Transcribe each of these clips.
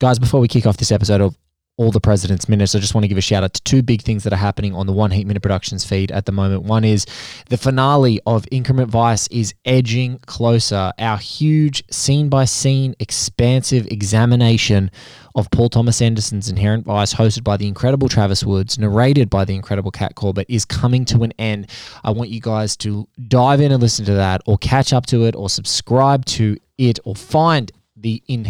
Guys, before we kick off this episode of all the President's Minutes, I just want to give a shout out to two big things that are happening on the One Heat Minute Productions feed at the moment. One is the finale of Increment Vice is edging closer. Our huge scene by scene, expansive examination of Paul Thomas Anderson's Inherent Vice, hosted by the incredible Travis Woods, narrated by the incredible Kat Corbett, is coming to an end. I want you guys to dive in and listen to that, or catch up to it, or subscribe to it, or find the in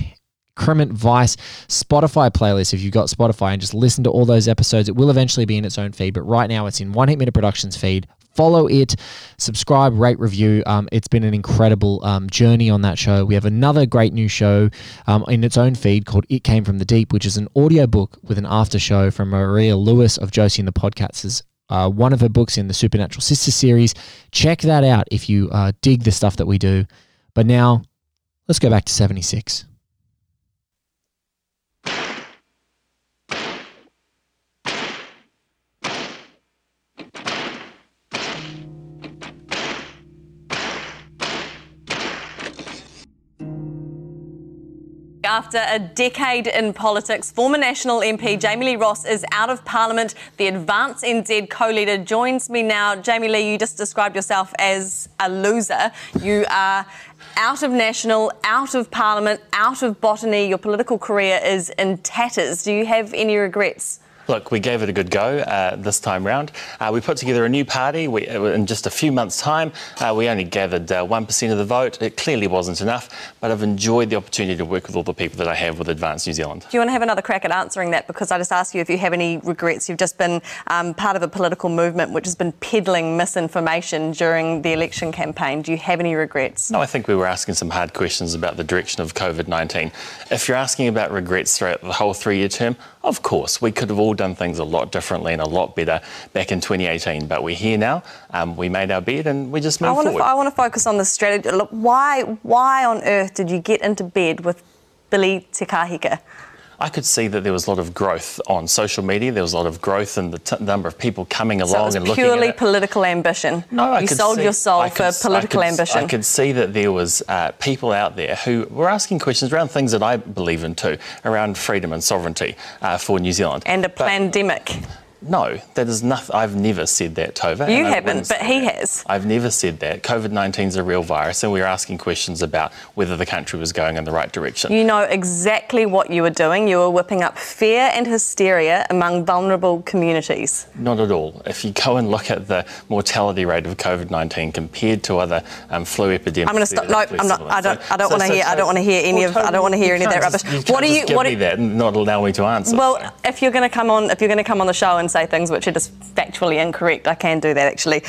Increment Vice Spotify playlist if you've got Spotify and just listen to all those episodes. It will eventually be in its own feed, but right now it's in One Heat Minute Productions feed. Follow it, subscribe, rate, review. Um, it's been an incredible um, journey on that show. We have another great new show um, in its own feed called It Came From the Deep, which is an audiobook with an after show from Maria Lewis of Josie and the Podcasters. Uh, one of her books in the Supernatural Sisters series. Check that out if you uh, dig the stuff that we do. But now, let's go back to 76. After a decade in politics, former National MP Jamie Lee Ross is out of Parliament. The Advance NZ co leader joins me now. Jamie Lee, you just described yourself as a loser. You are out of National, out of Parliament, out of botany. Your political career is in tatters. Do you have any regrets? Look, we gave it a good go uh, this time round. Uh, we put together a new party we, uh, in just a few months' time. Uh, we only gathered 1% uh, of the vote. It clearly wasn't enough, but I've enjoyed the opportunity to work with all the people that I have with Advance New Zealand. Do you want to have another crack at answering that? Because I just asked you if you have any regrets. You've just been um, part of a political movement which has been peddling misinformation during the election campaign. Do you have any regrets? No, I think we were asking some hard questions about the direction of COVID 19. If you're asking about regrets throughout the whole three year term, of course, we could have all done things a lot differently and a lot better back in 2018, but we're here now. Um, we made our bed and we just moved I forward. To, I want to focus on the strategy. Look, why, why on earth did you get into bed with Billy Te Kahika? I could see that there was a lot of growth on social media. There was a lot of growth in the t- number of people coming along so and looking. Purely political ambition. No, I you could sold see, your soul could, for political I could, ambition. I could see that there was uh, people out there who were asking questions around things that I believe in too, around freedom and sovereignty uh, for New Zealand. And a pandemic. No, that is nothing. I've never said that, Tova. You haven't, but he that. has. I've never said that. COVID 19 is a real virus, and we are asking questions about whether the country was going in the right direction. You know exactly what you were doing. You were whipping up fear and hysteria among vulnerable communities. Not at all. If you go and look at the mortality rate of COVID 19 compared to other um, flu epidemics, I'm going to stop. No, I'm not. I don't. I don't so, want to so, hear. I don't want to hear any well, of. I don't want to hear any of that rubbish. You what do you? Give what me that and not allow me to answer. Well, if you're going to come on, if you're going to come on the show and say things which are just factually incorrect. I can do that actually.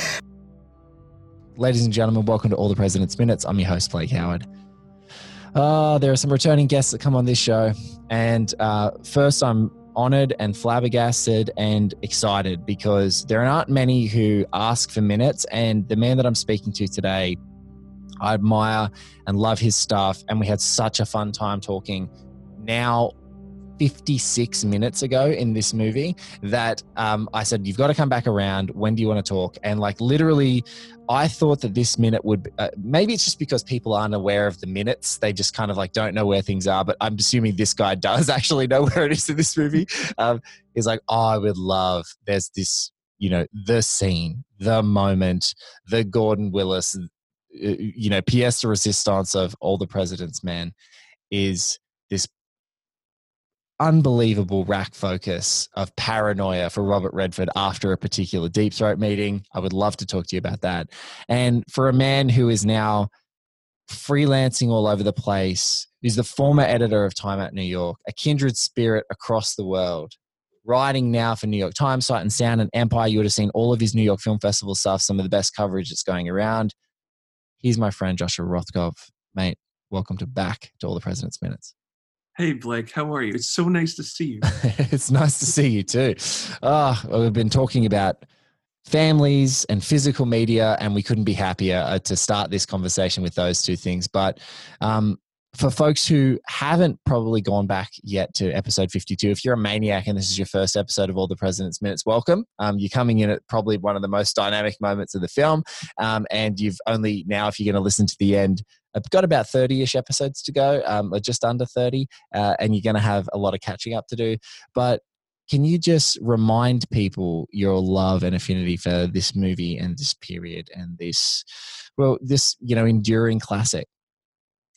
Ladies and gentlemen, welcome to All the President's Minutes. I'm your host, Blake Howard. Uh, there are some returning guests that come on this show. And uh, first, I'm honored and flabbergasted and excited because there aren't many who ask for minutes. And the man that I'm speaking to today, I admire and love his stuff. And we had such a fun time talking. Now, 56 minutes ago in this movie that um, I said, You've got to come back around. When do you want to talk? And like literally, I thought that this minute would uh, maybe it's just because people aren't aware of the minutes. They just kind of like don't know where things are. But I'm assuming this guy does actually know where it is in this movie. Um, he's like, Oh, I would love, there's this, you know, the scene, the moment, the Gordon Willis, uh, you know, pièce de resistance of all the president's men is unbelievable rack focus of paranoia for Robert Redford after a particular deep throat meeting. I would love to talk to you about that. And for a man who is now freelancing all over the place, who's the former editor of Time Out New York, a kindred spirit across the world, writing now for New York Times, Sight and Sound, and Empire. You would have seen all of his New York Film Festival stuff, some of the best coverage that's going around. He's my friend Joshua Rothkopf. Mate, welcome to back to All the President's Minutes. Hey, Blake, how are you? It's so nice to see you. it's nice to see you too. Oh, we've been talking about families and physical media, and we couldn't be happier uh, to start this conversation with those two things. But um, for folks who haven't probably gone back yet to episode 52, if you're a maniac and this is your first episode of All the President's Minutes, welcome. Um, you're coming in at probably one of the most dynamic moments of the film. Um, and you've only now, if you're going to listen to the end, I've got about 30 ish episodes to go, um, or just under 30, uh, and you're going to have a lot of catching up to do. But can you just remind people your love and affinity for this movie and this period and this, well, this, you know, enduring classic?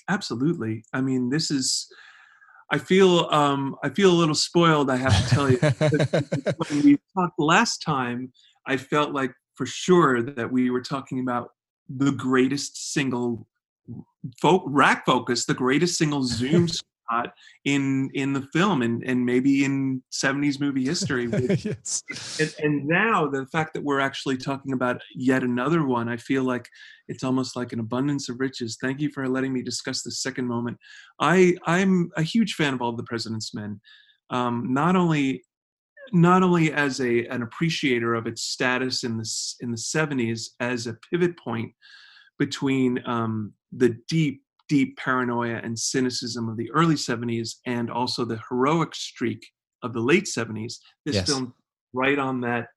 Absolutely. I mean, this is. I feel um, I feel a little spoiled. I have to tell you. when we talked last time, I felt like for sure that we were talking about the greatest single fo- rack focus, the greatest single zoom shot in in the film and and maybe in 70s movie history. yes. And, and now the fact that we're actually talking about yet another one, I feel like it's almost like an abundance of riches. Thank you for letting me discuss this second moment. I I'm a huge fan of all the President's Men. Um, not only not only as a an appreciator of its status in the in the 70s as a pivot point between um, the deep deep paranoia and cynicism of the early 70s and also the heroic streak of the late 70s this yes. film right on that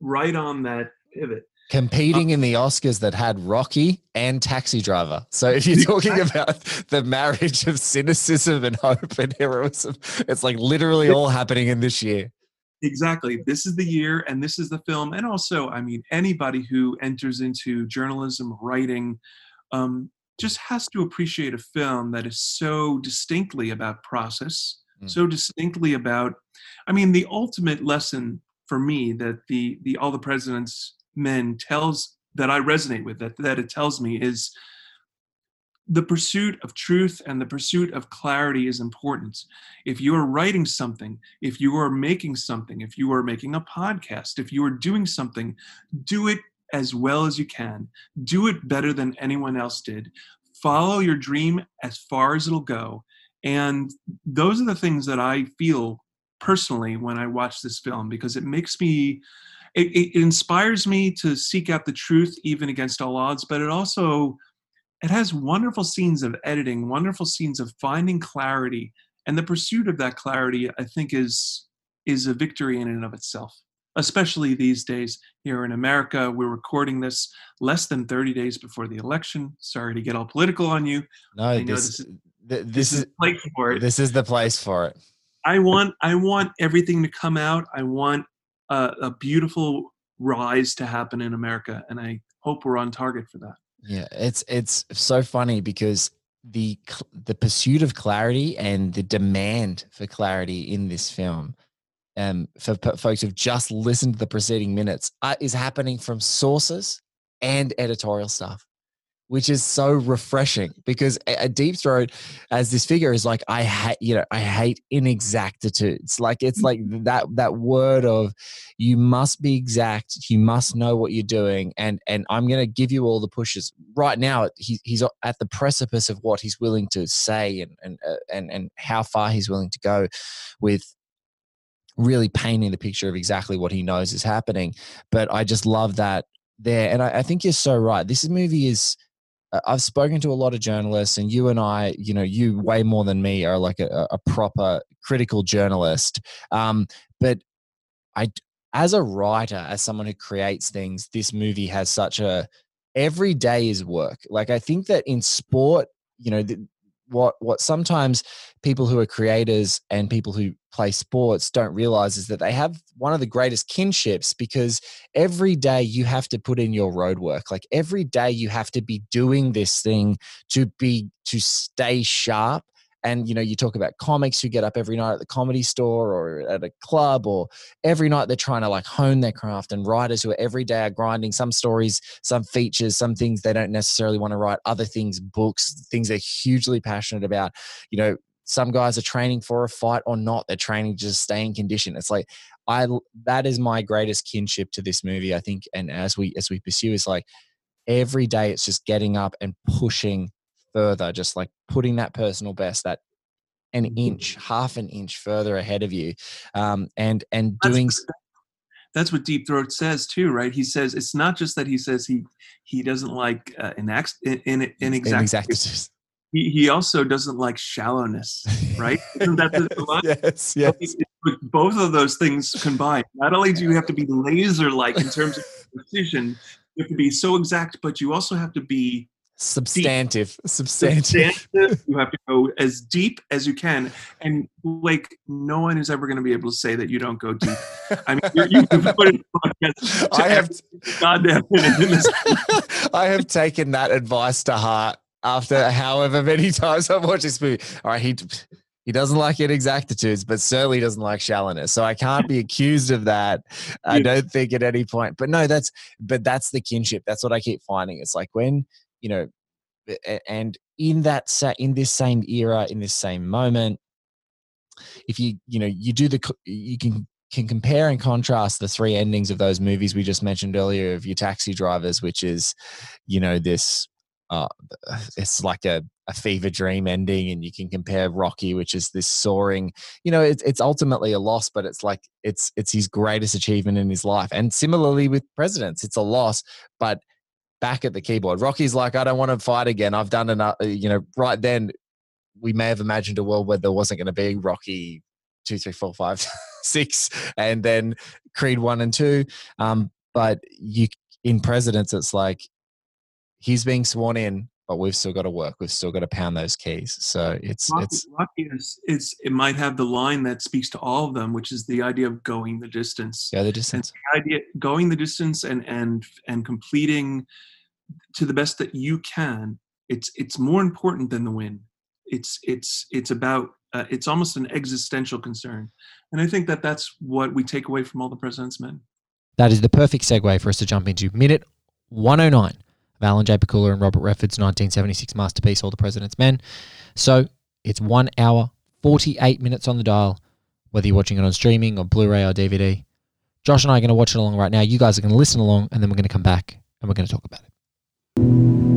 right on that pivot. Competing um, in the oscars that had rocky and taxi driver. So if you're talking about the marriage of cynicism and hope and heroism it's like literally all happening in this year. Exactly. This is the year and this is the film and also i mean anybody who enters into journalism writing um, just has to appreciate a film that is so distinctly about process mm. so distinctly about i mean the ultimate lesson for me that the the all the president's men tells that i resonate with that that it tells me is the pursuit of truth and the pursuit of clarity is important. If you are writing something, if you are making something, if you are making a podcast, if you are doing something, do it as well as you can. Do it better than anyone else did. Follow your dream as far as it'll go. And those are the things that I feel personally when I watch this film because it makes me, it, it inspires me to seek out the truth even against all odds, but it also it has wonderful scenes of editing, wonderful scenes of finding clarity, and the pursuit of that clarity, I think, is is a victory in and of itself. Especially these days here in America, we're recording this less than 30 days before the election. Sorry to get all political on you. No, this, this, is, th- this, is, place for it. This is the place for it. I want I want everything to come out. I want a, a beautiful rise to happen in America, and I hope we're on target for that. Yeah, it's it's so funny because the the pursuit of clarity and the demand for clarity in this film um, for p- folks who've just listened to the preceding minutes uh, is happening from sources and editorial staff which is so refreshing because a deep throat as this figure is like i hate you know i hate inexactitudes. Like it's like that that word of you must be exact you must know what you're doing and and i'm going to give you all the pushes. Right now he, he's at the precipice of what he's willing to say and and uh, and and how far he's willing to go with really painting the picture of exactly what he knows is happening but i just love that there and I, I think you're so right this movie is uh, I've spoken to a lot of journalists, and you and I, you know, you way more than me are like a, a proper critical journalist. Um, but I, as a writer, as someone who creates things, this movie has such a every day is work. Like I think that in sport, you know, the, what what sometimes people who are creators and people who play sports don't realize is that they have one of the greatest kinships because every day you have to put in your road work like every day you have to be doing this thing to be to stay sharp and you know you talk about comics who get up every night at the comedy store or at a club or every night they're trying to like hone their craft and writers who are every day are grinding some stories some features some things they don't necessarily want to write other things books things they're hugely passionate about. You know some guys are training for a fight or not they're training to just stay in condition. It's like i that is my greatest kinship to this movie i think and as we as we pursue is like every day it's just getting up and pushing further, just like putting that personal best that an mm-hmm. inch, half an inch further ahead of you, um, and and doing. That's, that's what Deep Throat says too, right? He says it's not just that he says he he doesn't like uh, inact, in, in. He, he also doesn't like shallowness, right? Isn't that the yes, yes. Both of those things combined. Not only do you have to be laser like in terms of precision, you have to be so exact, but you also have to be substantive, substantive. substantive. You have to go as deep as you can, and like no one is ever going to be able to say that you don't go deep. I mean, you're, can put it. I have goddamn minute in this. I have taken that advice to heart after however many times I've watched this movie. All right, he he doesn't like inexactitudes, but certainly doesn't like shallowness. So I can't be accused of that. I don't think at any point. But no, that's but that's the kinship. That's what I keep finding. It's like when you know, and in that sa- in this same era, in this same moment, if you you know you do the you can can compare and contrast the three endings of those movies we just mentioned earlier of your taxi drivers, which is, you know, this uh, it's like a, a fever dream ending and you can compare rocky which is this soaring you know it's, it's ultimately a loss but it's like it's it's his greatest achievement in his life. And similarly with presidents it's a loss but back at the keyboard rocky's like i don't want to fight again i've done enough uh, you know right then we may have imagined a world where there wasn't going to be rocky two three four five six and then creed one and two um, but you in presidents it's like he's being sworn in, but we've still got to work. We've still got to pound those keys. So it's Rocky, it's Rocky is, it's it might have the line that speaks to all of them, which is the idea of going the distance. Yeah, the distance. The idea going the distance and and and completing to the best that you can. It's it's more important than the win. It's it's it's about uh, it's almost an existential concern, and I think that that's what we take away from all the president's men. That is the perfect segue for us to jump into minute 109 of Alan J. Pakula and Robert Redford's 1976 masterpiece, All the President's Men. So it's one hour, 48 minutes on the dial, whether you're watching it on streaming or Blu ray or DVD. Josh and I are going to watch it along right now. You guys are going to listen along, and then we're going to come back and we're going to talk about it. And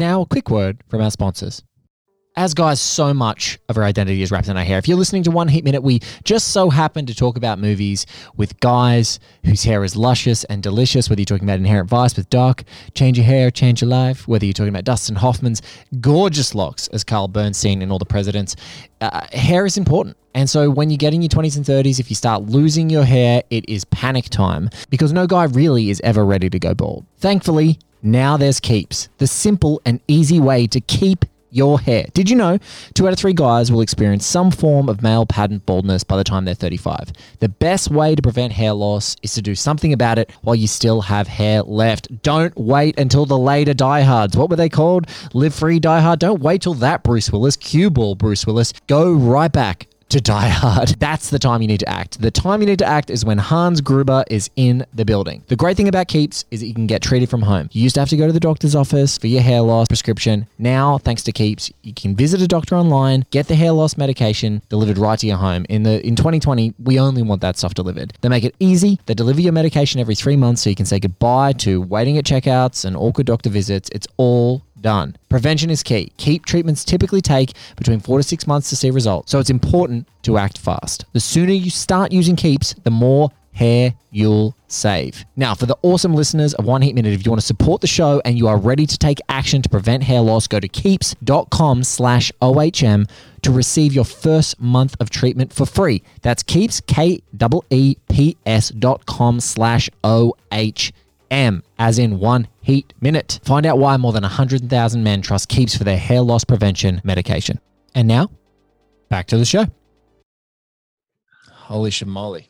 now, a quick word from our sponsors. As guys, so much of our identity is wrapped in our hair. If you're listening to One Heat Minute, we just so happen to talk about movies with guys whose hair is luscious and delicious, whether you're talking about Inherent Vice with Doc, Change Your Hair, Change Your Life, whether you're talking about Dustin Hoffman's gorgeous locks as Carl Bernstein in All the Presidents. Uh, hair is important. And so when you get in your 20s and 30s, if you start losing your hair, it is panic time because no guy really is ever ready to go bald. Thankfully, now there's Keeps, the simple and easy way to keep your hair. Did you know two out of three guys will experience some form of male pattern baldness by the time they're 35? The best way to prevent hair loss is to do something about it while you still have hair left. Don't wait until the later diehards. What were they called? Live free diehard. Don't wait till that Bruce Willis, cue ball Bruce Willis. Go right back to Die Hard. That's the time you need to act. The time you need to act is when Hans Gruber is in the building. The great thing about Keeps is that you can get treated from home. You used to have to go to the doctor's office for your hair loss prescription. Now, thanks to Keeps, you can visit a doctor online, get the hair loss medication delivered right to your home. In the in 2020, we only want that stuff delivered. They make it easy. They deliver your medication every 3 months so you can say goodbye to waiting at checkouts and awkward doctor visits. It's all done. Prevention is key. Keep treatments typically take between four to six months to see results, so it's important to act fast. The sooner you start using Keeps, the more hair you'll save. Now, for the awesome listeners of One Heat Minute, if you want to support the show and you are ready to take action to prevent hair loss, go to keeps.com slash OHM to receive your first month of treatment for free. That's keeps, K-E-E-P-S dot com slash OHM. M, as in one heat minute. Find out why more than 100,000 men trust Keeps for their hair loss prevention medication. And now, back to the show. Holy shamoli.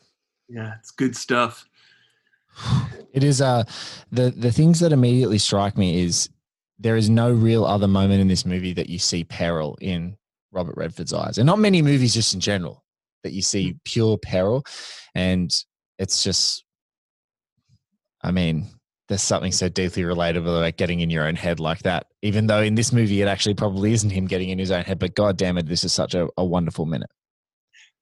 Yeah, it's good stuff. It is uh the the things that immediately strike me is there is no real other moment in this movie that you see peril in Robert Redford's eyes, and not many movies just in general that you see pure peril, and it's just, I mean, there's something so deeply relatable about getting in your own head like that. Even though in this movie it actually probably isn't him getting in his own head, but god damn it, this is such a, a wonderful minute.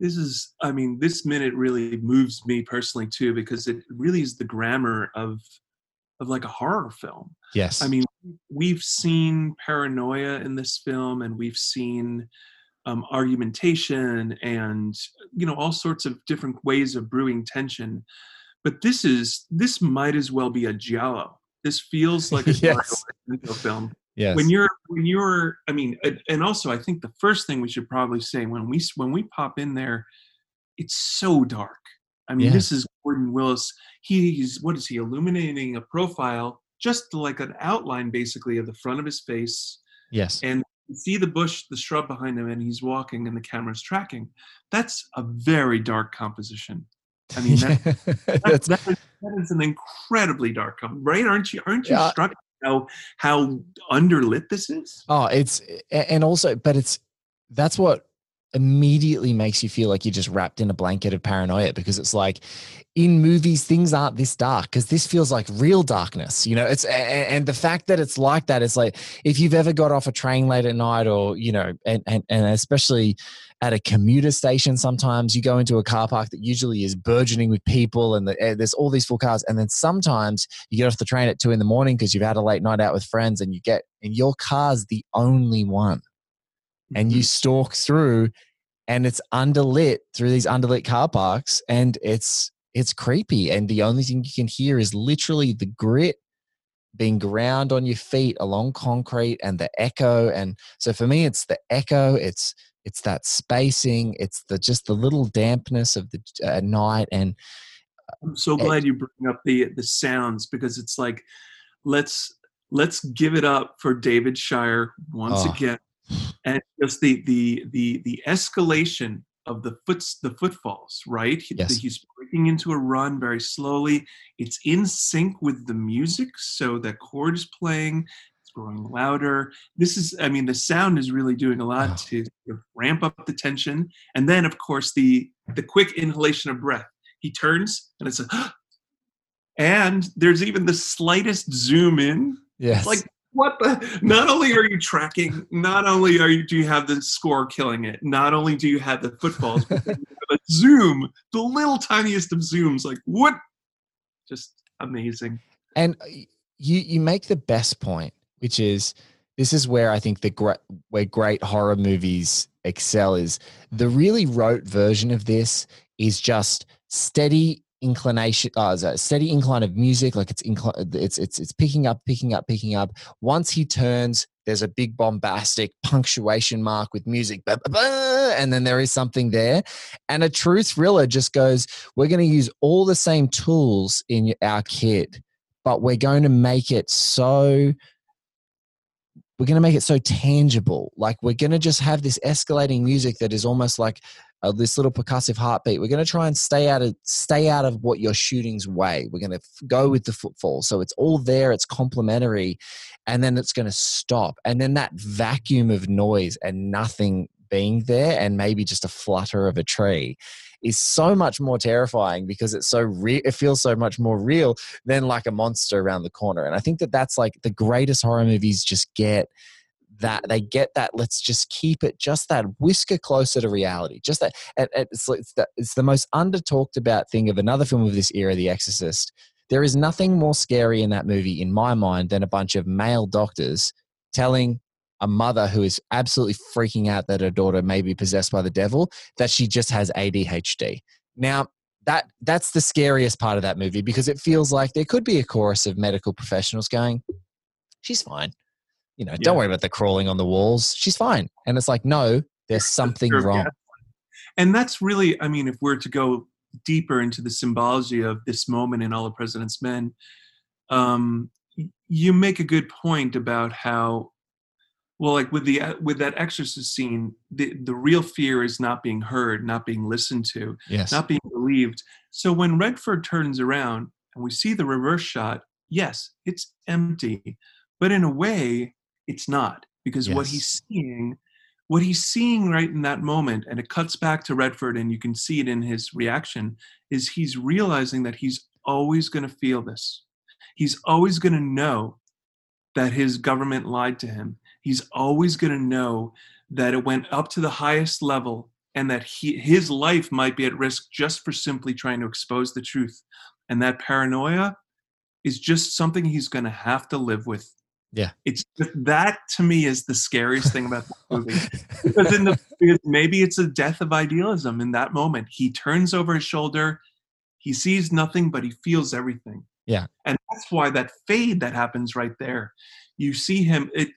This is, I mean, this minute really moves me personally too because it really is the grammar of of like a horror film. Yes. I mean, we've seen paranoia in this film, and we've seen um, argumentation, and you know all sorts of different ways of brewing tension. But this is this might as well be a giallo. This feels like a yes. film. Yes. When you're when you're, I mean, and also I think the first thing we should probably say when we when we pop in there, it's so dark. I mean, this is Gordon Willis. He's what is he illuminating a profile, just like an outline basically of the front of his face. Yes. And you see the bush, the shrub behind him, and he's walking, and the camera's tracking. That's a very dark composition. I mean, that, that, that, is, that is an incredibly dark, comp- right? Aren't you? Aren't you yeah. struck how how underlit this is? Oh, it's and also, but it's that's what immediately makes you feel like you're just wrapped in a blanket of paranoia because it's like in movies things aren't this dark because this feels like real darkness you know? It's and the fact that it's like that it's like if you've ever got off a train late at night or you know and and, and especially at a commuter station sometimes you go into a car park that usually is burgeoning with people and, the, and there's all these full cars and then sometimes you get off the train at two in the morning because you've had a late night out with friends and you get and your car's the only one and you mm-hmm. stalk through and it's underlit through these underlit car parks and it's it's creepy and the only thing you can hear is literally the grit being ground on your feet along concrete and the echo and so for me it's the echo it's it's that spacing it's the just the little dampness of the uh, night and i'm so glad it, you bring up the the sounds because it's like let's let's give it up for david shire once oh. again and just the the the the escalation of the foot the footfalls right? Yes. he's breaking into a run very slowly. It's in sync with the music so that chord is playing it's growing louder. This is i mean the sound is really doing a lot to ramp up the tension. And then of course the the quick inhalation of breath. He turns and it's a and there's even the slightest zoom in. Yes like what the not only are you tracking not only are you do you have the score killing it not only do you have the footballs but zoom the little tiniest of zooms like what? Just amazing. And uh, you you make the best point which is this is where i think the great where great horror movies excel is the really rote version of this is just steady inclination uh, a steady incline of music like it's incline it's it's it's picking up picking up picking up. Once he turns there's a big bombastic punctuation mark with music bah, bah, bah, and then there is something there. And a true thriller just goes we're going to use all the same tools in our kit but we're going to make it so we're going to make it so tangible. Like we're going to just have this escalating music that is almost like uh, this little percussive heartbeat. We're going to try and stay out of stay out of what you're shooting's way. We're going to f- go with the footfall, so it's all there. It's complementary, and then it's going to stop, and then that vacuum of noise and nothing being there, and maybe just a flutter of a tree, is so much more terrifying because it's so real. It feels so much more real than like a monster around the corner. And I think that that's like the greatest horror movies just get that they get that let's just keep it just that whisker closer to reality just that it's, it's, the, it's the most under talked about thing of another film of this era the exorcist. There is nothing more scary in that movie in my mind than a bunch of male doctors telling a mother who is absolutely freaking out that her daughter may be possessed by the devil that she just has adhd now that that's the scariest part of that movie because it feels like there could be a chorus of medical professionals going she's fine you know, yeah. don't worry about the crawling on the walls. She's fine. And it's like, no, there's something wrong. And that's really, I mean, if we're to go deeper into the symbology of this moment in All the President's Men, um, you make a good point about how, well, like with the with that exorcist scene, the the real fear is not being heard, not being listened to, yes. not being believed. So when Redford turns around and we see the reverse shot, yes, it's empty but in a way, it's not because what he's seeing, what he's seeing right in that moment, and it cuts back to Redford, and you can see it in his reaction, is he's realizing that he's always going to feel this. He's always going to know that his government lied to him. He's always going to know that it went up to the highest level and that he, his life might be at risk just for simply trying to expose the truth. And that paranoia is just something he's going to have to live with. Yeah. It's that to me is the scariest thing about the movie. because in the because maybe it's a death of idealism in that moment. He turns over his shoulder, he sees nothing, but he feels everything. Yeah. And that's why that fade that happens right there. You see him, it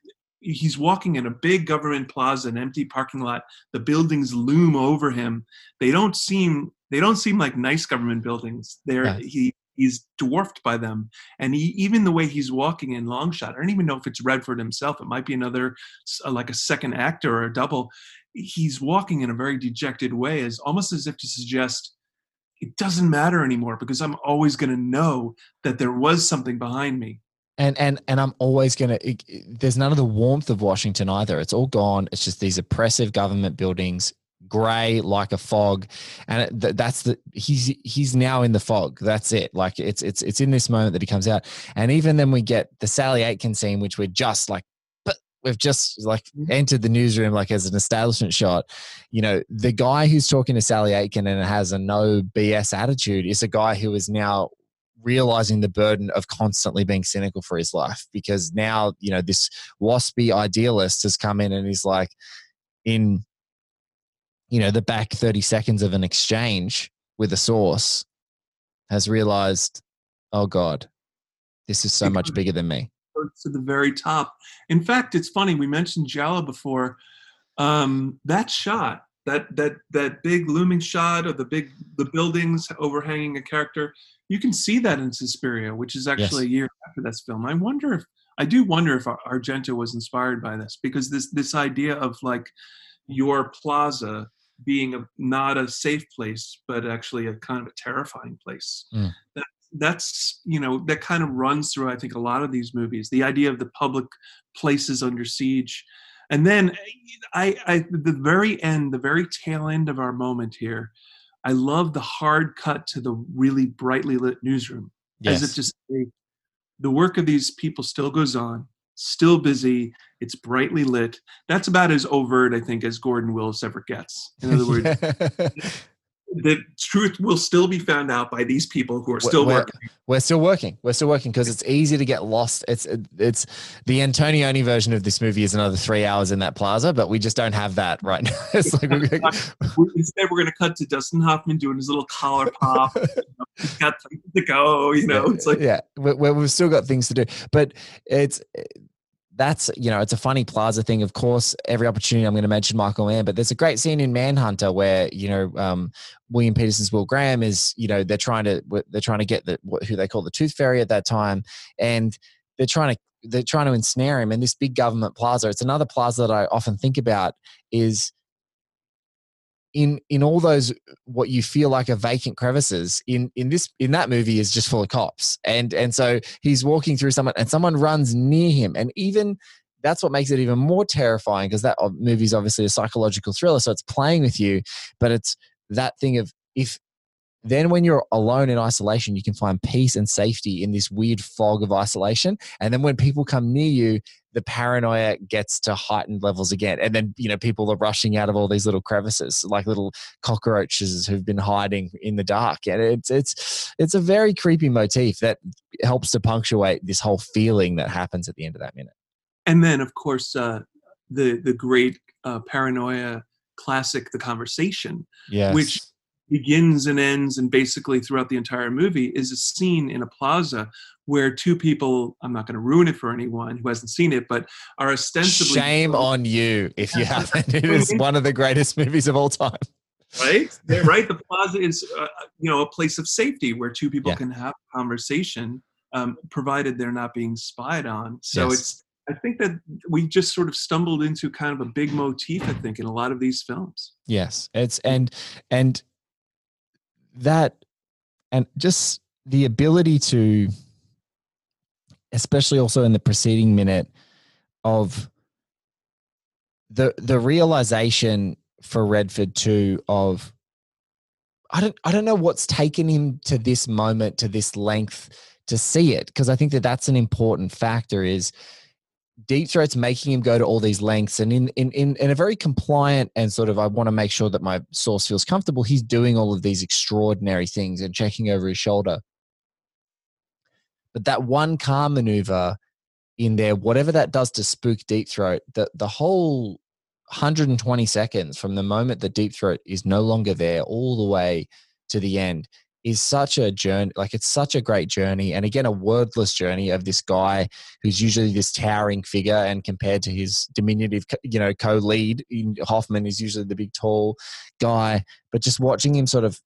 he's walking in a big government plaza, an empty parking lot. The buildings loom over him. They don't seem they don't seem like nice government buildings. They're he he's dwarfed by them. And he, even the way he's walking in long shot, I don't even know if it's Redford himself. It might be another, uh, like a second actor or a double. He's walking in a very dejected way, as almost as if to suggest it doesn't matter anymore because I'm always going to know that there was something behind me. and and and I'm always it- it- there's none of the warmth of Washington either. It's all gone. It's just these oppressive government buildings, grey like a fog, and it, th- that's the he's he's now in the fog. That's it. Like it's it's it's in this moment that he comes out, and even then we get the Sally Aitken scene, which we're just like. But we've just like mm-hmm. entered the newsroom like as an establishment shot. You know, the guy who's talking to Sally Aitken and has a no BS attitude is a guy who is now realizing the burden of constantly being cynical for his life because now you know this waspy idealist has come in and he's like in you know the back 30 seconds of an exchange with a source has realized oh god this is so much bigger than me to the very top. In fact, it's funny. We mentioned giallo before. Um, that shot, that that that big looming shot of the big the buildings overhanging a character, you can see that in Suspiria, which is actually a year after this film. I wonder if I do wonder if Argento was inspired by this because this this idea of like your plaza being a not a safe place, but actually a kind of a terrifying place. Mm. That, that's you know that kind of runs through I think a lot of these movies. The idea of the public places under siege, and then I, I the very end, the very tail end of our moment here. I love the hard cut to the really brightly lit newsroom, yes. as if to say, the work of these people still goes on, still busy. It's brightly lit. That's about as overt, I think, as Gordon Willis ever gets. In other words, the truth will still be found out by these people who are still we're, working. we're still working we're still working because it's easy to get lost it's it's the antonioni version of this movie is another three hours in that plaza but we just don't have that right now it's like we're gonna- Instead, we're going to cut to Dustin Hoffman doing his little collar pop. you know, he's got time to go. You know, it's like yeah we, we've still got things to do but it's that's you know it's a funny plaza thing. Of course every opportunity i'm going to mention michael mann but there's a great scene in manhunter where you know um, william petersen's will graham is you know they're trying to they're trying to get the who they call the tooth fairy at that time and they're trying to they're trying to ensnare him in this big government plaza it's another plaza that i often think about is in in all those what you feel like are vacant crevices in in this in that movie is just full of cops. And and so he's walking through someone and someone runs near him. And even that's what makes it even more terrifying because that uh, movie is obviously a psychological thriller so it's playing with you but it's that thing of if then when you're alone in isolation you can find peace and safety in this weird fog of isolation. And then when people come near you the paranoia gets to heightened levels again. And then you know people are rushing out of all these little crevices like little cockroaches who've been hiding in the dark. And it's it's it's a very creepy motif that helps to punctuate this whole feeling that happens at the end of that minute. And then of course uh, the the great uh, paranoia classic, The Conversation, yes. which begins and ends and basically throughout the entire movie is a scene in a plaza where two people i'm not going to ruin it for anyone who hasn't seen it but are ostensibly shame on you if you haven't. It is one of the greatest movies of all time. Right? Right? The plaza is uh, you know a place of safety where two people Yeah. can have a conversation um, provided they're not being spied on. So Yes. it's i think that we just sort of stumbled into kind of a big motif i think in a lot of these films. Yes, it's and and that and just the ability to especially also in the preceding minute of the the realization for Redford too of I don't I don't know what's taken him to this moment to this length to see it because I think that that's an important factor is deep throat's making him go to all these lengths and in, in in in a very compliant and sort of i want to make sure that my source feels comfortable he's doing all of these extraordinary things and checking over his shoulder. But that one car maneuver in there whatever that does to spook deep throat the the whole 120 seconds from the moment that deep throat is no longer there all the way to the end is such a journey like it's such a great journey and again a wordless journey of this guy who's usually this towering figure and compared to his diminutive you know co-lead hoffman is usually the big tall guy but just watching him sort of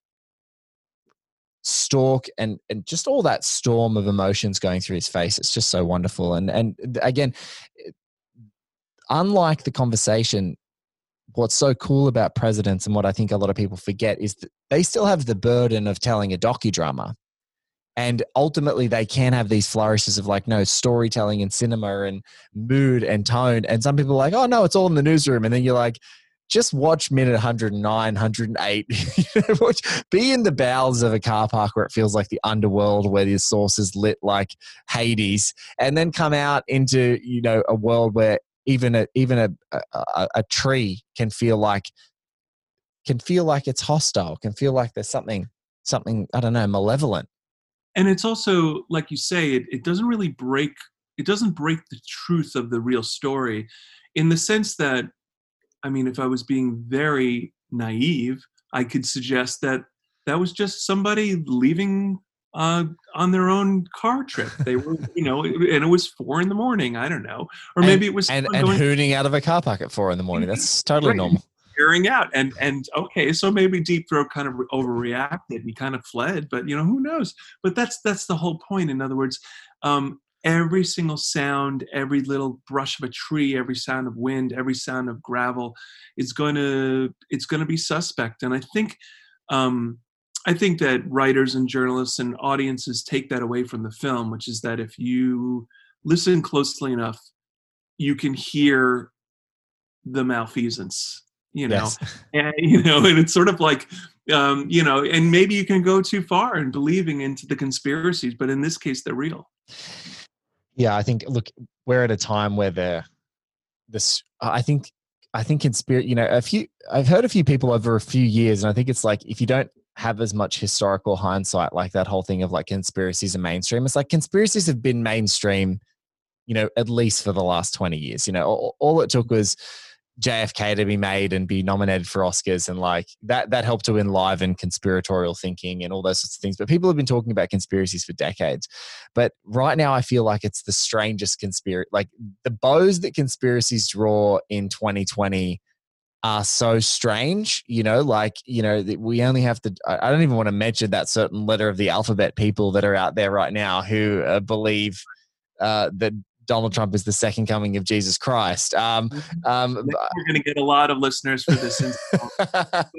stalk and and just all that storm of emotions going through his face it's just so wonderful. And and again unlike the conversation what's so cool about presidents and what I think a lot of people forget is that they still have the burden of telling a docudrama. And ultimately, they can have these flourishes of like, no, storytelling and cinema and mood and tone. And some people are like, oh, no, it's all in the newsroom. And then you're like, just watch minute 109, 108. be in the bowels of a car park where it feels like the underworld, where the source is lit like Hades, and then come out into you know a world where even a even a, a, a tree can feel like can feel like it's hostile can feel like there's something something i don't know malevolent. And it's also like you say it, it doesn't really break it doesn't break the truth of the real story in the sense that i mean if i was being very naive i could suggest that that was just somebody leaving uh, on their own car trip. They were, you know, and it was four in the morning. I don't know, or maybe and, it was and, and hooning out of a car park at four in the morning. That's totally right. normal. Hearing out, and and okay, so maybe Deep Throat kind of overreacted. He kind of fled, but you know who knows? But that's that's the whole point. In other words, um, every single sound, every little brush of a tree, every sound of wind, every sound of gravel is going to it's going to be suspect. And I think um, I think that writers and journalists and audiences take that away from the film, which is that if you listen closely enough, you can hear the malfeasance, you know, yes. and you know, and it's sort of like, um, you know, and maybe you can go too far in believing into the conspiracies, but in this case, they're real. Yeah, I think. Look, we're at a time where the this. I think. I think in spirit, you know, a few. I've heard a few people over a few years, and I think it's like if you don't have as much historical hindsight like that whole thing of like conspiracies and mainstream. It's like conspiracies have been mainstream you know at least for the last 20 years you know all, all, it took was jfk to be made and be nominated for oscars and like that that helped to enliven conspiratorial thinking and all those sorts of things. But people have been talking about conspiracies for decades. But right now i feel like it's the strangest conspiracy like the bows that conspiracies draw in 2020 are so strange you know like you know we only have to i don't even want to mention that certain letter of the alphabet people that are out there right now who uh, believe uh, that donald trump is the second coming of jesus christ um, mm-hmm. um, we're going to get a lot of listeners for this but,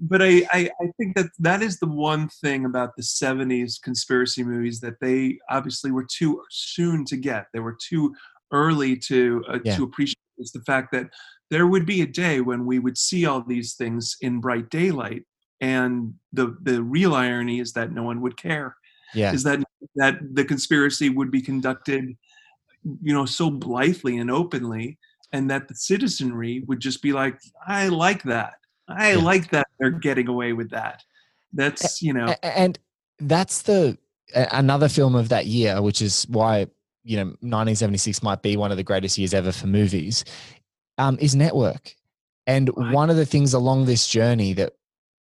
but I, I, I think that that is the one thing about the 70s conspiracy movies that they obviously were too soon to get they were too early to uh, yeah. to appreciate is the fact that there would be a day when we would see all these things in bright daylight and the the real irony is that no one would care. Yeah. Is that that the conspiracy would be conducted you know so blithely and openly and that the citizenry would just be like i like that. I yeah. like that they're getting away with that. That's you know and that's the another film of that year which is why you know 1976 might be one of the greatest years ever for movies um, is network. And right. one of the things along this journey that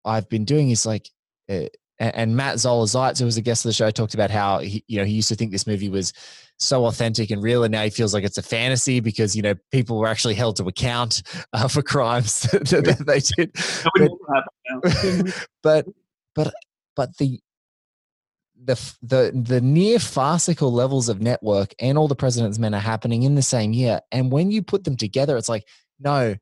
I've been doing is like, uh, and Matt Zoller Seitz, who was a guest of the show, talked about how he, you know, he used to think this movie was so authentic and real, and now he feels like it's a fantasy because you know people were actually held to account uh, for crimes that they did. But, but but but the the the the near farcical levels of network and all the president's men are happening in the same year and when you put them together it's like no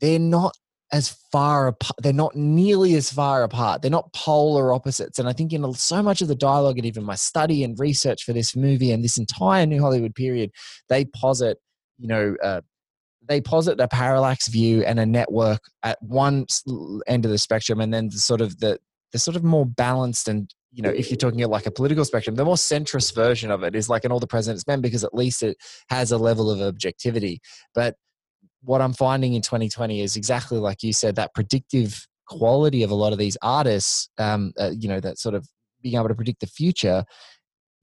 they're not as far apart. They're not nearly as far apart. They're not polar opposites. And I think in so much of the dialogue and even my study and research for this movie and this entire New Hollywood period, they posit, you know, uh, they posit a parallax view and a network at one end of the spectrum, and then the sort of the the sort of more balanced and you know, if you're talking like a political spectrum, the more centrist version of it is like in All the President's Men because at least it has a level of objectivity. But what I'm finding in 2020 is exactly like you said, that predictive quality of a lot of these artists, um, uh, you know, that sort of being able to predict the future,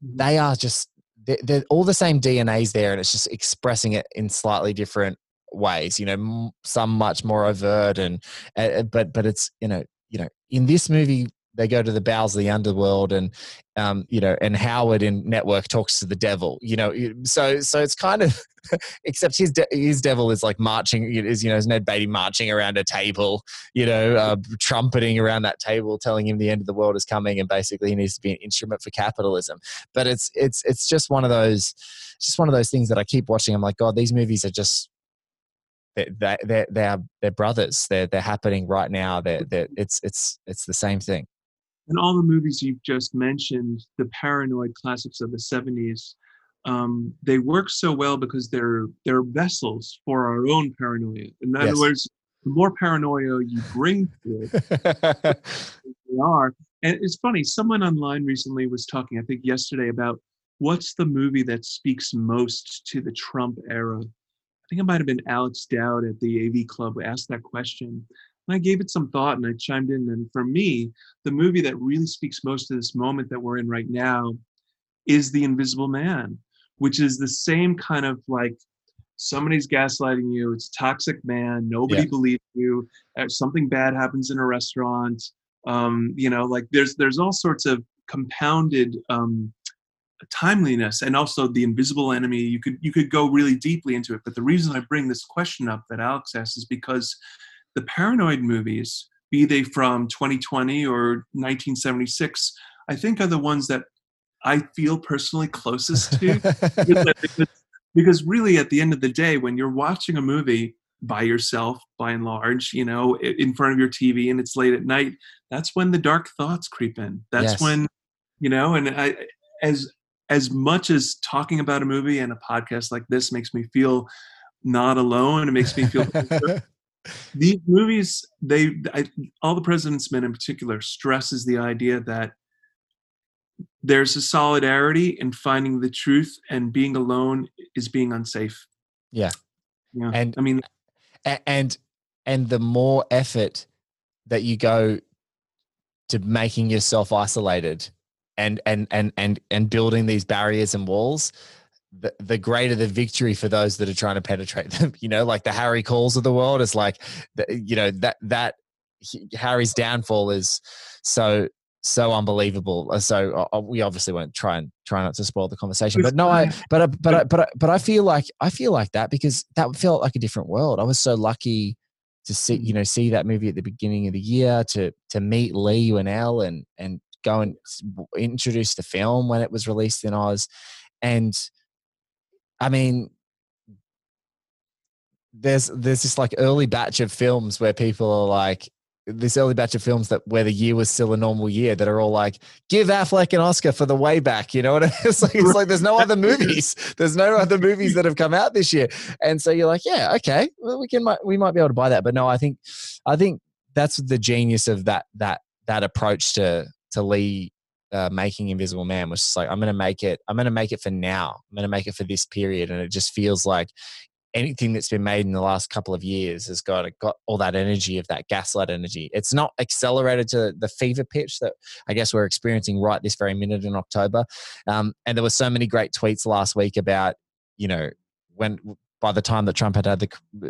mm-hmm. they are just, they're, they're all the same DNA's there and it's just expressing it in slightly different ways, you know, some much more overt and, uh, but, but it's, you know, you know, in this movie, they go to the bowels of the underworld and um, you know and howard in network talks to the devil you know so so it's kind of except his de- his devil is like marching is you know is ned beatty marching around a table you know uh, trumpeting around that table telling him the end of the world is coming and basically he needs to be an instrument for capitalism but it's it's it's just one of those just one of those things that i keep watching i'm like god these movies are just they're, they're, they're, they're brothers. They're, they're happening right now. They're, they're, it's, it's, it's the same thing and all the movies you've just mentioned, the paranoid classics of the 70s, um, they work so well because they're they're vessels for our own paranoia. In other yes. words, the more paranoia you bring to it, they are. And it's funny, someone online recently was talking, I think yesterday, about what's the movie that speaks most to the Trump era. I think it might have been Alex Dowd at the AV Club who asked that question. And I gave it some thought and I chimed in. And for me, the movie that really speaks most to this moment that we're in right now is The Invisible Man, which is the same kind of like somebody's gaslighting you. It's a toxic man. Nobody yeah. believes you. Uh, something bad happens in a restaurant. Um, you know, like there's there's all sorts of compounded um, timeliness and also the invisible enemy you could you could go really deeply into it but the reason i bring this question up that alex asked is because the paranoid movies, be they from 2020 or 1976, I think are the ones that I feel personally closest to. because, because really, at the end of the day, when you're watching a movie by yourself, by and large, you know, in front of your TV and it's late at night, that's when the dark thoughts creep in. That's yes. when, you know, and I, as as much as talking about a movie and a podcast like this makes me feel not alone, it makes me feel these movies they I, all the president's men in particular stresses the idea that there's a solidarity in finding the truth and being alone is being unsafe. Yeah. Yeah. And i mean and and the more effort that you go to making yourself isolated and and and and and building these barriers and walls the, the greater the victory for those that are trying to penetrate them. You know, like the Harry Cauls of the world is like, the, you know, that that Harry's downfall is so so unbelievable. Uh, so uh, uh, we obviously won't try and try not to spoil the conversation. But no, I but I, but I, but I, but I feel like I feel like that because that felt like a different world. I was so lucky to see you know see that movie at the beginning of the year to to meet Leigh Whannell and and go and introduce the film when it was released in Oz and I mean, there's there's this like early batch of films where people are like this early batch of films that where the year was still a normal year that are all like give Affleck an Oscar for the way back you know what I mean? it's like it's like there's no other movies. There's no other movies that have come out this year. And so you're like yeah okay. Well, we can we might be able to buy that. But no I think I think that's the genius of that that that approach to to Leigh uh, making Invisible Man was just like, I'm going to make it, I'm going to make it for now. I'm going to make it for this period. And it just feels like anything that's been made in the last couple of years has got got all that energy of that gaslight energy. It's not accelerated to the fever pitch that I guess we're experiencing right this very minute in October. Um, and there were so many great tweets last week about, you know, when by the time that Trump had had the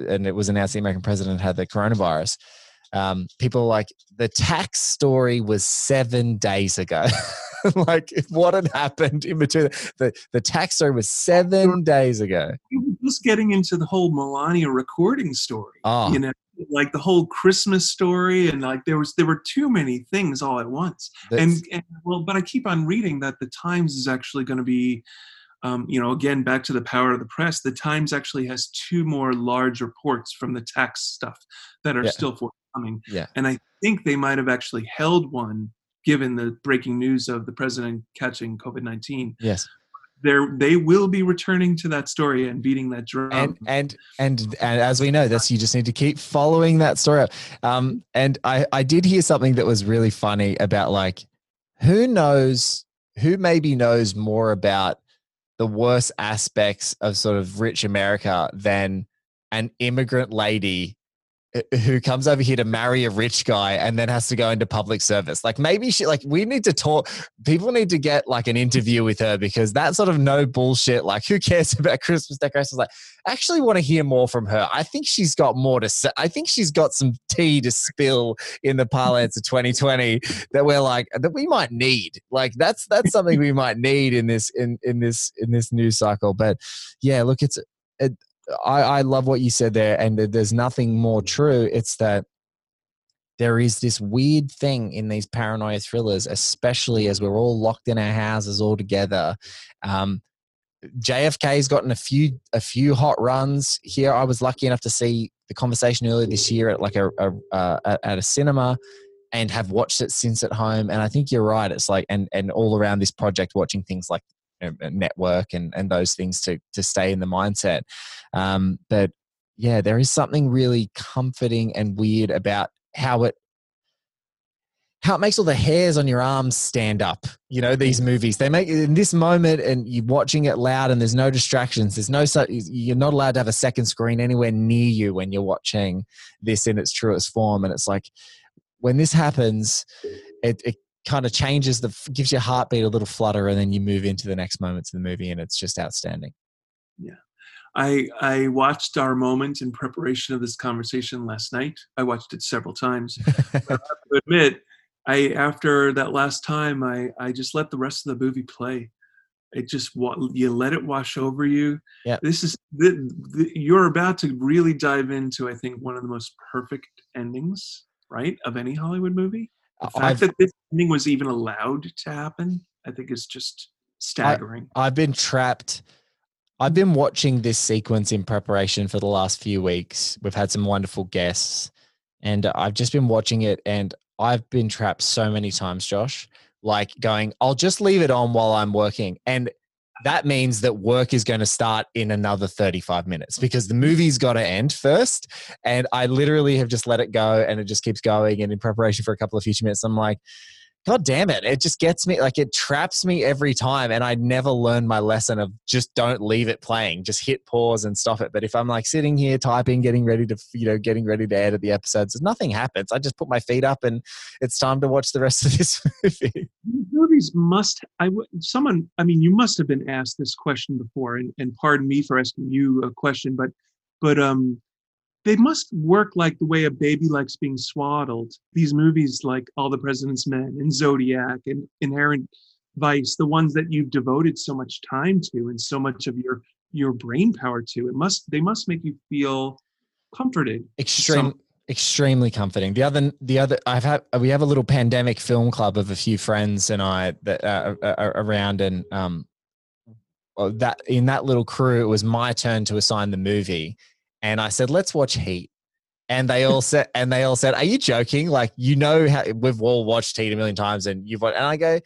and it was announced the American president had the coronavirus um, people like the tax story was seven days ago. like what had happened in between the, the tax story was seven days ago. Just getting into the whole Melania recording story. Oh. You know, like the whole Christmas story, and like there was there were too many things all at once. And, and well, but I keep on reading that the Times is actually going to be um, you know, again, back to the power of the press, the Times actually has two more large reports from the tax stuff that are Yeah. still forthcoming. Yeah. And I think they might have actually held one given the breaking news of the president catching COVID 19. Yes. They're, they will be returning to that story and beating that drum. and and and and as we know this you just need to keep following that story up. um and i i did hear something that was really funny about like who knows who maybe knows more about the worst aspects of sort of rich america than an immigrant lady who comes over here to marry a rich guy and then has to go into public service like maybe she like we need to talk people need to get like an interview with her because that sort of no bullshit like who cares about christmas decorations like actually want to hear more from her. I think she's got more to say. I think she's got some tea to spill in the parlance of 2020 that we're like that we might need. Like that's that's something we might need in this in in this in this news cycle. But yeah, look, it's it, I I love what you said there, and there's nothing more true. It's that there is this weird thing in these paranoia thrillers, especially as we're all locked in our houses all together. Um, JFK's gotten a few a few hot runs here. I was lucky enough to see the conversation earlier this year at like a, a uh, at- a cinema, and have watched it since at home. And I think you're right. It's like and and all around this project, watching things like network and and those things to to stay in the mindset. Um, but yeah, there is something really comforting and weird about how it how it makes all the hairs on your arms stand up. You know, these movies, they make in this moment and you're watching it loud and there's no distractions. There's no, you're not allowed to have a second screen anywhere near you when you're watching this in its truest form. And it's like, when this happens, it, it kind of changes the, gives your heartbeat a little flutter and then you move into the next moments of the movie and it's just outstanding. Yeah. I I watched our moment in preparation of this conversation last night. I watched it several times. I have to admit, I after that last time, I I just let the rest of the movie play. It just you let it wash over you. Yeah. This is the, the, you're about to really dive into I think one of the most perfect endings, right, of any Hollywood movie. The fact I've, that this ending was even allowed to happen, I think, is just staggering. I've been trapped. I've been watching this sequence in preparation for the last few weeks. We've had some wonderful guests, and I've just been watching it, and I've been trapped so many times, Josh. Like going, I'll just leave it on while I'm working, and that means that work is going to start in another 35 minutes because the movie's got to end first. And I literally have just let it go, and it just keeps going. And in preparation for a couple of future minutes, I'm like, God damn it. It just gets me, like, it traps me every time. And I never learned my lesson of just don't leave it playing, just hit pause and stop it. But if I'm like sitting here typing, getting ready to, you know, getting ready to edit the episodes, nothing happens. I just put my feet up and it's time to watch the rest of this movie. Movies must i w- someone i mean you must have been asked this question before and, and pardon me for asking you a question but but um they must work like the way a baby likes being swaddled these movies like all the president's men and zodiac and inherent vice the ones that you've devoted so much time to and so much of your your brain power to it must they must make you feel comforted Extreme. Extremely comforting. The other, the other, I've had, we have a little pandemic film club of a few friends and I that uh, are, are around, and um, that in that little crew, it was my turn to assign the movie, and I said, "Let's watch Heat." And they all said, and they all said, "Are you joking? Like you know how we've all watched Heat a million times, and you've watched." And I go,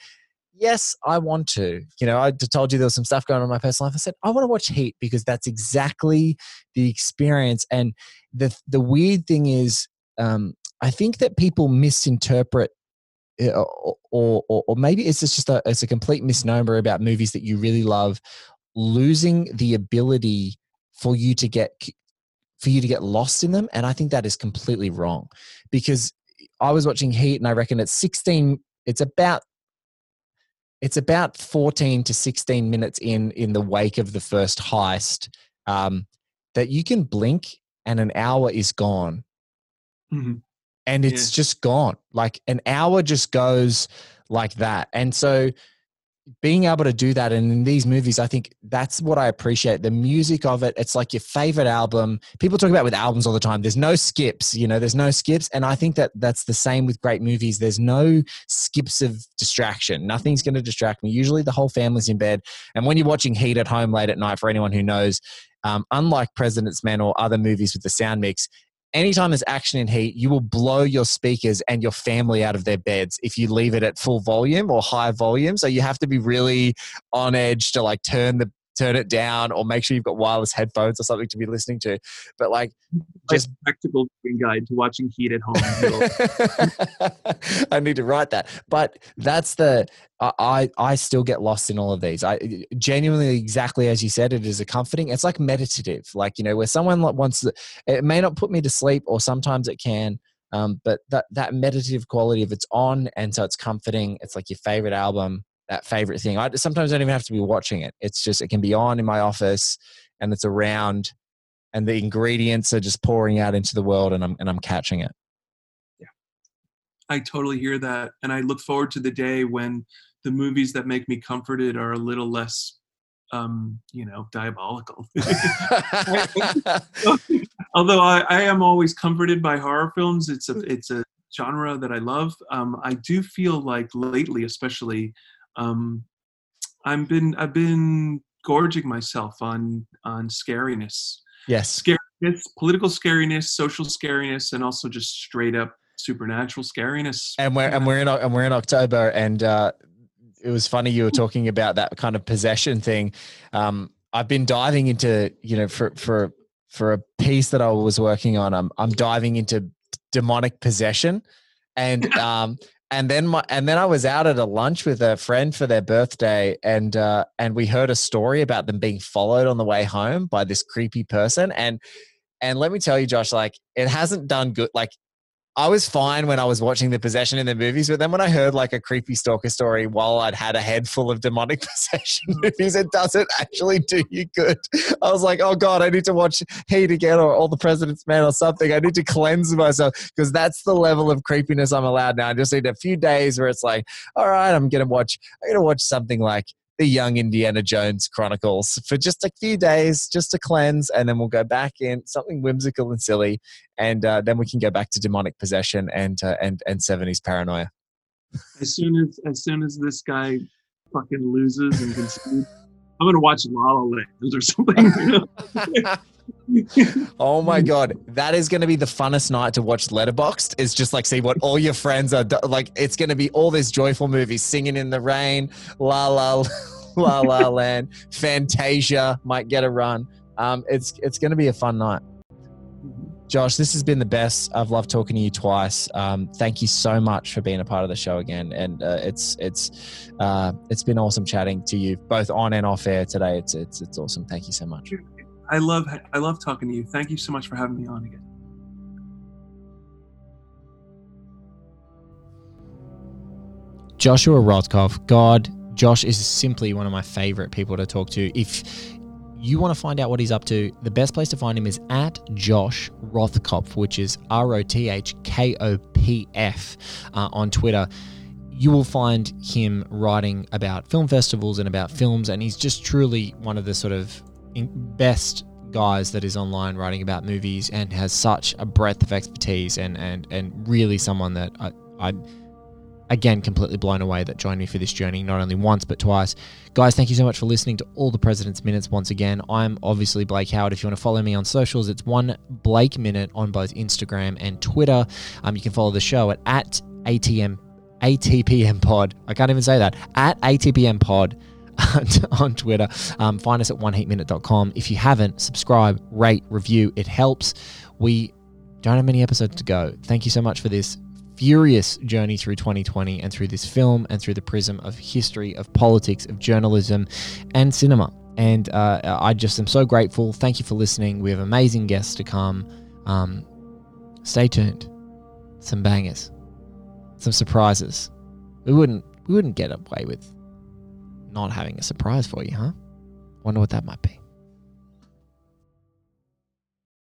"Yes, I want to." You know, I told you there was some stuff going on in my personal life. I said, "I want to watch Heat because that's exactly the experience." And the the weird thing is, um, I think that people misinterpret. Or, or, or or maybe it's just a it's a complete misnomer about movies that you really love, losing the ability for you to get for you to get lost in them and i think that is completely wrong because i was watching heat and i reckon it's 16 it's about it's about 14 to 16 minutes in in the wake of the first heist um, that you can blink and an hour is gone Mhm. and it's Yeah. just gone like an hour just goes like that and so being able to do that and in these movies i think that's what i appreciate. The music of it it's like your favorite album. People talk about with albums all the time there's no skips you know there's no skips. And i think that that's the same with great movies. There's no skips of distraction. Nothing's going to distract me. Usually the whole family's in bed. And when you're watching heat at home late at night for anyone who knows um, unlike president's men or other movies with the sound mix anytime there's action in heat, you will blow your speakers and your family out of their beds if you leave it at full volume or high volume. So you have to be really on edge to like turn the turn it down or make sure you've got wireless headphones or something to be listening to. But like just practical guide to watching Heat at home. I need to write that. But that's the I I still get lost in all of these. I genuinely exactly as you said it is a comforting. It's like meditative. Like, you know, where someone wants to, it may not put me to sleep or sometimes it can. Um, but that that meditative quality of it's on and so it's comforting. It's like your favorite album that favorite thing. I sometimes don't even have to be watching it. It's just it can be on in my office and it's around and the ingredients are just pouring out into the world and I'm and I'm catching it. Yeah. I totally hear that and I look forward to the day when the movies that make me comforted are a little less um, you know, diabolical. Although I, I am always comforted by horror films, it's a it's a genre that I love. Um, I do feel like lately, especially, um, I've been I've been gorging myself on on scariness. Yes, scariness, political scariness, social scariness, and also just straight up supernatural scariness. And we're and we're in and we're in October, and uh, it was funny you were talking about that kind of possession thing. Um, I've been diving into you know for for for a piece that I was working on. I'm I'm diving into demonic possession, and um, and then my and then I was out at a lunch with a friend for their birthday, and uh, and we heard a story about them being followed on the way home by this creepy person, and and let me tell you, Josh, like it hasn't done good. Like I was fine when I was watching the possession in the movies, but then when I heard like a creepy stalker story while I'd had a head full of demonic possession mm. movies, it doesn't actually do you good. I was like, oh God, I need to watch Heat again or All the President's Men or something. I need to cleanse myself because that's the level of creepiness I'm allowed now. I just need a few days where it's like, all right, I'm gonna watch I'm gonna watch something like the young Indiana Jones Chronicles for just a few days, just to cleanse, and then we'll go back in something whimsical and silly, and uh, then we can go back to demonic possession and uh, and and seventies paranoia. As soon as as soon as this guy fucking loses and concedes, I'm gonna watch La La Land or something. You know? Oh my god, that is going to be the funnest night to watch Letterboxd. Is just like see what all your friends are do- like. It's going to be all this joyful movies, singing in the rain, La La La La Land, Fantasia might get a run. Um, it's it's going to be a fun night. Josh, this has been the best. I've loved talking to you twice. Um, thank you so much for being a part of the show again, and uh, it's it's uh, it's been awesome chatting to you both on and off air today. It's it's it's awesome. Thank you so much. I love I love talking to you. Thank you so much for having me on again. Joshua Rothkopf, God, Josh is simply one of my favorite people to talk to. If you want to find out what he's up to, the best place to find him is at Josh Rothkopf, which is R O T H K O P F uh, on Twitter. You will find him writing about film festivals and about films, and he's just truly one of the sort of best guys that is online writing about movies and has such a breadth of expertise and and and really someone that I, I again completely blown away that joined me for this journey not only once but twice. Guys thank you so much for listening to all the president's minutes once again. I'm obviously blake howard. If you want to follow me on socials it's one blake minute on both instagram and twitter. Um, you can follow the show at, at atm atpm pod. I can't even say that. At atpm pod on Twitter. Um, find us at oneheatminute.com. If you haven't, subscribe, rate, review. It helps. We don't have many episodes to go. Thank you so much for this furious journey through 2020 and through this film and through the prism of history, of politics, of journalism, and cinema. And uh, I just am so grateful. Thank you for listening. We have amazing guests to come. Um, stay tuned. Some bangers, some surprises. We wouldn't we wouldn't get away with not having a surprise for you, huh? Wonder what that might be.